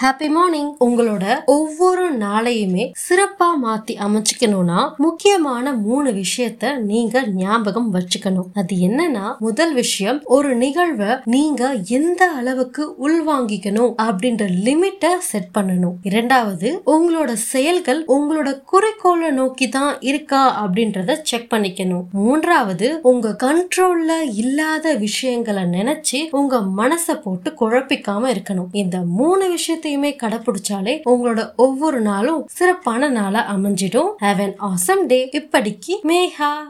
Happy morning உங்களோட ஒவ்வொரு நாளையுமே சிறப்பா மாத்தி அமைச்சுக்கணும்னா முக்கியமான மூணு விஷயத்த நீங்க ஞாபகம் வச்சுக்கணும். அது என்னன்னா முதல் விஷயம் ஒரு நிகழ்வை நீங்க எந்த அளவுக்கு உள்வாங்கிக்கணும் அப்படின்ற லிமிட்டை செட் பண்ணணும். இரண்டாவது உங்களோட செயல்கள் உங்களோட குறிக்கோளை நோக்கி தான் இருக்கா அப்படின்றத செக் பண்ணிக்கணும். மூன்றாவது உங்க கண்ட்ரோல்ல இல்லாத விஷயங்களை நினைச்சு உங்க மனசை போட்டு குழப்பிக்காம இருக்கணும். இந்த மூணு விஷயத்தையுமே கடைபிடிச்சாலே உங்களோட ஒவ்வொரு நாளும் சிறப்பான நாளா அமைஞ்சிடும். ஹாவ் அன் ஆசம் டே இப்படிக்கு மேஹா